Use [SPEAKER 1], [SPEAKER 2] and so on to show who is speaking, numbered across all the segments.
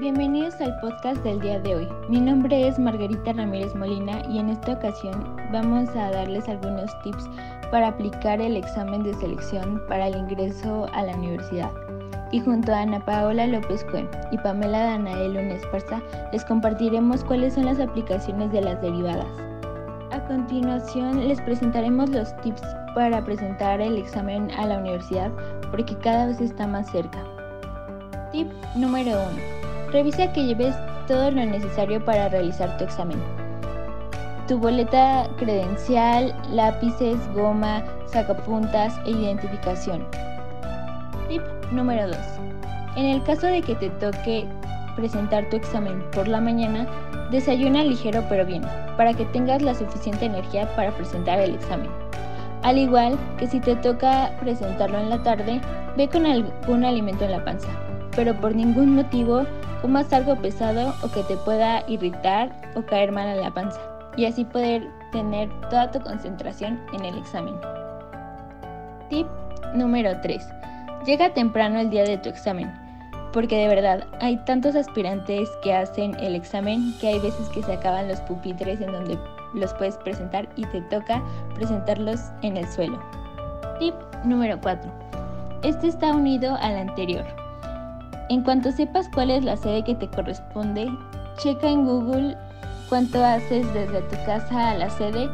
[SPEAKER 1] Bienvenidos al podcast del día de hoy. Mi nombre es Margarita Ramírez Molina y en esta ocasión vamos a darles algunos tips para aplicar el examen de selección para el ingreso a la universidad. Y junto a Ana Paola López Cuen y Pamela Danael Esparza les compartiremos cuáles son las aplicaciones de las derivadas. A continuación les presentaremos los tips para presentar el examen a la universidad porque cada vez está más cerca. Tip número 1 Revisa que lleves todo lo necesario para realizar tu examen. Tu boleta credencial, lápices, goma, sacapuntas e identificación. Tip número 2. En el caso de que te toque presentar tu examen por la mañana, desayuna ligero pero bien, para que tengas la suficiente energía para presentar el examen. Al igual que si te toca presentarlo en la tarde, ve con algún alimento en la panza, pero por ningún motivo comas algo pesado o que te pueda irritar o caer mal a la panza y así poder tener toda tu concentración en el examen. Tip número 3. Llega temprano el día de tu examen, porque de verdad hay tantos aspirantes que hacen el examen que hay veces que se acaban los pupitres en donde los puedes presentar y te toca presentarlos en el suelo. Tip número 4. Este está unido al anterior. En cuanto sepas cuál es la sede que te corresponde, checa en Google cuánto haces desde tu casa a la sede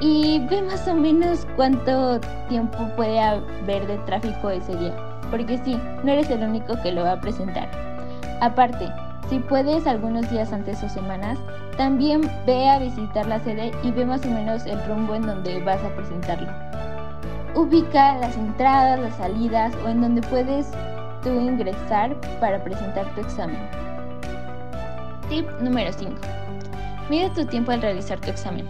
[SPEAKER 1] y ve más o menos cuánto tiempo puede haber de tráfico ese día. Porque sí, no eres el único que lo va a presentar. Aparte, si puedes algunos días antes o semanas, también ve a visitar la sede y ve más o menos el rumbo en donde vas a presentarlo. Ubica las entradas, las salidas o en donde puedes tú ingresar para presentar tu examen. Tip número 5. Mide tu tiempo al realizar tu examen.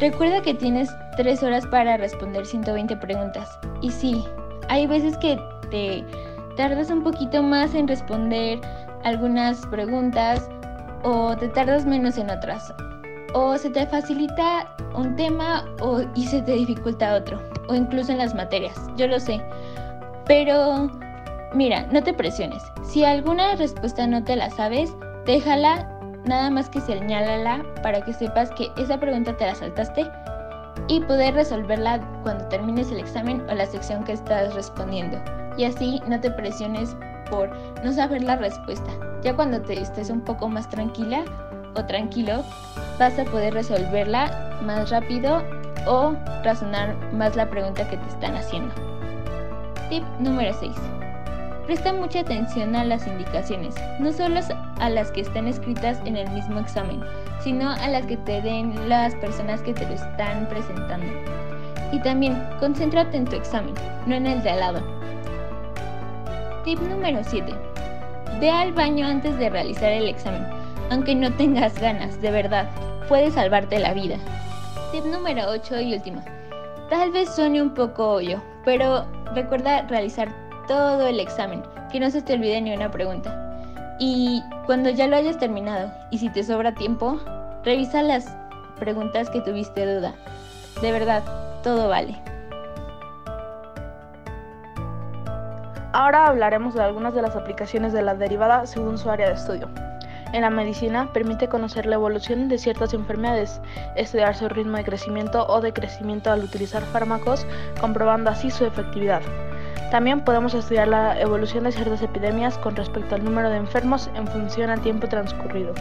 [SPEAKER 1] Recuerda que tienes 3 horas para responder 120 preguntas. Y sí, hay veces que te tardas un poquito más en responder algunas preguntas o te tardas menos en otras. O se te facilita un tema o, y se te dificulta otro. O incluso en las materias. Yo lo sé. Pero Mira, no te presiones. Si alguna respuesta no te la sabes, déjala, nada más que señálala para que sepas que esa pregunta te la saltaste y poder resolverla cuando termines el examen o la sección que estás respondiendo. Y así no te presiones por no saber la respuesta. Ya cuando te estés un poco más tranquila o tranquilo, vas a poder resolverla más rápido o razonar más la pregunta que te están haciendo. Tip número 6. Presta mucha atención a las indicaciones, no solo a las que están escritas en el mismo examen, sino a las que te den las personas que te lo están presentando. Y también, concéntrate en tu examen, no en el de al lado. Tip número 7. Ve al baño antes de realizar el examen, aunque no tengas ganas, de verdad, puede salvarte la vida. Tip número 8 y último. Tal vez suene un poco obvio, pero recuerda realizar todo el examen, que no se te olvide ni una pregunta. Y cuando ya lo hayas terminado y si te sobra tiempo, revisa las preguntas que tuviste duda. De verdad, todo vale.
[SPEAKER 2] Ahora hablaremos de algunas de las aplicaciones de la derivada según su área de estudio. En la medicina permite conocer la evolución de ciertas enfermedades, estudiar su ritmo de crecimiento o de crecimiento al utilizar fármacos, comprobando así su efectividad. También podemos estudiar la evolución de ciertas epidemias con respecto al número de enfermos en función al tiempo transcurrido.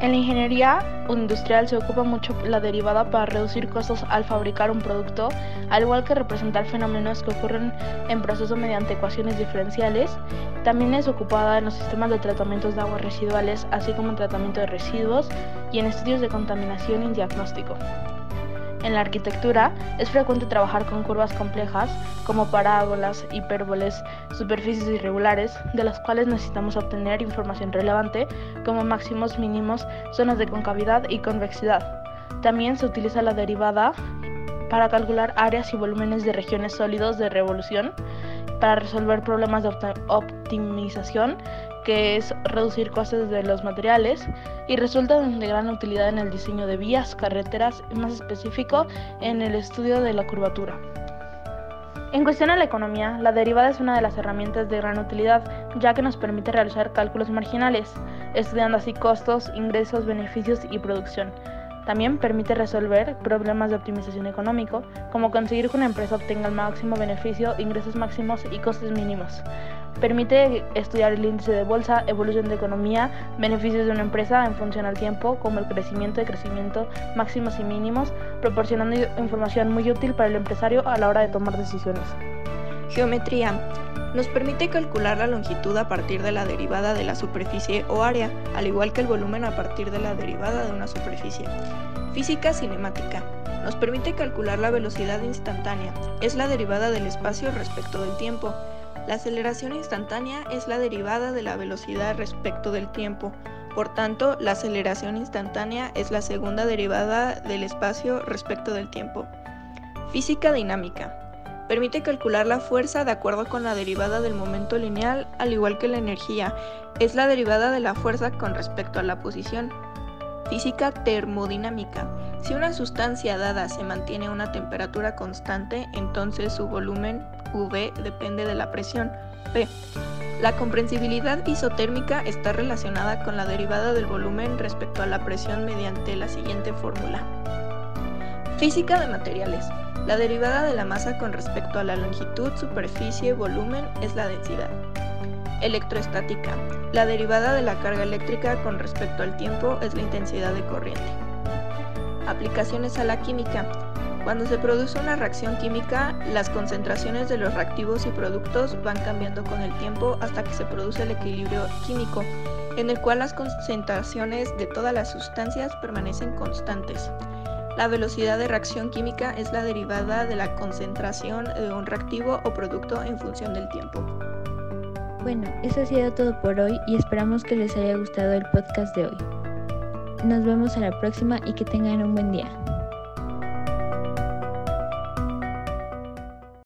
[SPEAKER 2] En la ingeniería industrial se ocupa mucho la derivada para reducir costos al fabricar un producto, al igual que representar fenómenos que ocurren en proceso mediante ecuaciones diferenciales. También es ocupada en los sistemas de tratamientos de aguas residuales, así como en tratamiento de residuos y en estudios de contaminación y diagnóstico. En la arquitectura es frecuente trabajar con curvas complejas como parábolas, hipérboles, superficies irregulares, de las cuales necesitamos obtener información relevante como máximos, mínimos, zonas de concavidad y convexidad. También se utiliza la derivada para calcular áreas y volúmenes de regiones sólidos de revolución, para resolver problemas de optimización que es reducir costes de los materiales y resulta de gran utilidad en el diseño de vías, carreteras y más específico en el estudio de la curvatura. En cuestión a la economía, la derivada es una de las herramientas de gran utilidad, ya que nos permite realizar cálculos marginales, estudiando así costos, ingresos, beneficios y producción. También permite resolver problemas de optimización económico, como conseguir que una empresa obtenga el máximo beneficio, ingresos máximos y costes mínimos. Permite estudiar el índice de bolsa, evolución de economía, beneficios de una empresa en función al tiempo, como el crecimiento y crecimiento máximos y mínimos, proporcionando información muy útil para el empresario a la hora de tomar decisiones.
[SPEAKER 3] Geometría. Nos permite calcular la longitud a partir de la derivada de la superficie o área, al igual que el volumen a partir de la derivada de una superficie. Física cinemática. Nos permite calcular la velocidad instantánea. Es la derivada del espacio respecto del tiempo. La aceleración instantánea es la derivada de la velocidad respecto del tiempo. Por tanto, la aceleración instantánea es la segunda derivada del espacio respecto del tiempo. Física dinámica. Permite calcular la fuerza de acuerdo con la derivada del momento lineal, al igual que la energía. Es la derivada de la fuerza con respecto a la posición. Física termodinámica. Si una sustancia dada se mantiene a una temperatura constante, entonces su volumen V depende de la presión P. La comprensibilidad isotérmica está relacionada con la derivada del volumen respecto a la presión mediante la siguiente fórmula. Física de materiales. La derivada de la masa con respecto a la longitud, superficie, volumen es la densidad. Electroestática. La derivada de la carga eléctrica con respecto al tiempo es la intensidad de corriente. Aplicaciones a la química. Cuando se produce una reacción química, las concentraciones de los reactivos y productos van cambiando con el tiempo hasta que se produce el equilibrio químico, en el cual las concentraciones de todas las sustancias permanecen constantes. La velocidad de reacción química es la derivada de la concentración de un reactivo o producto en función del tiempo.
[SPEAKER 1] Bueno, eso ha sido todo por hoy y esperamos que les haya gustado el podcast de hoy. Nos vemos a la próxima y que tengan un buen día.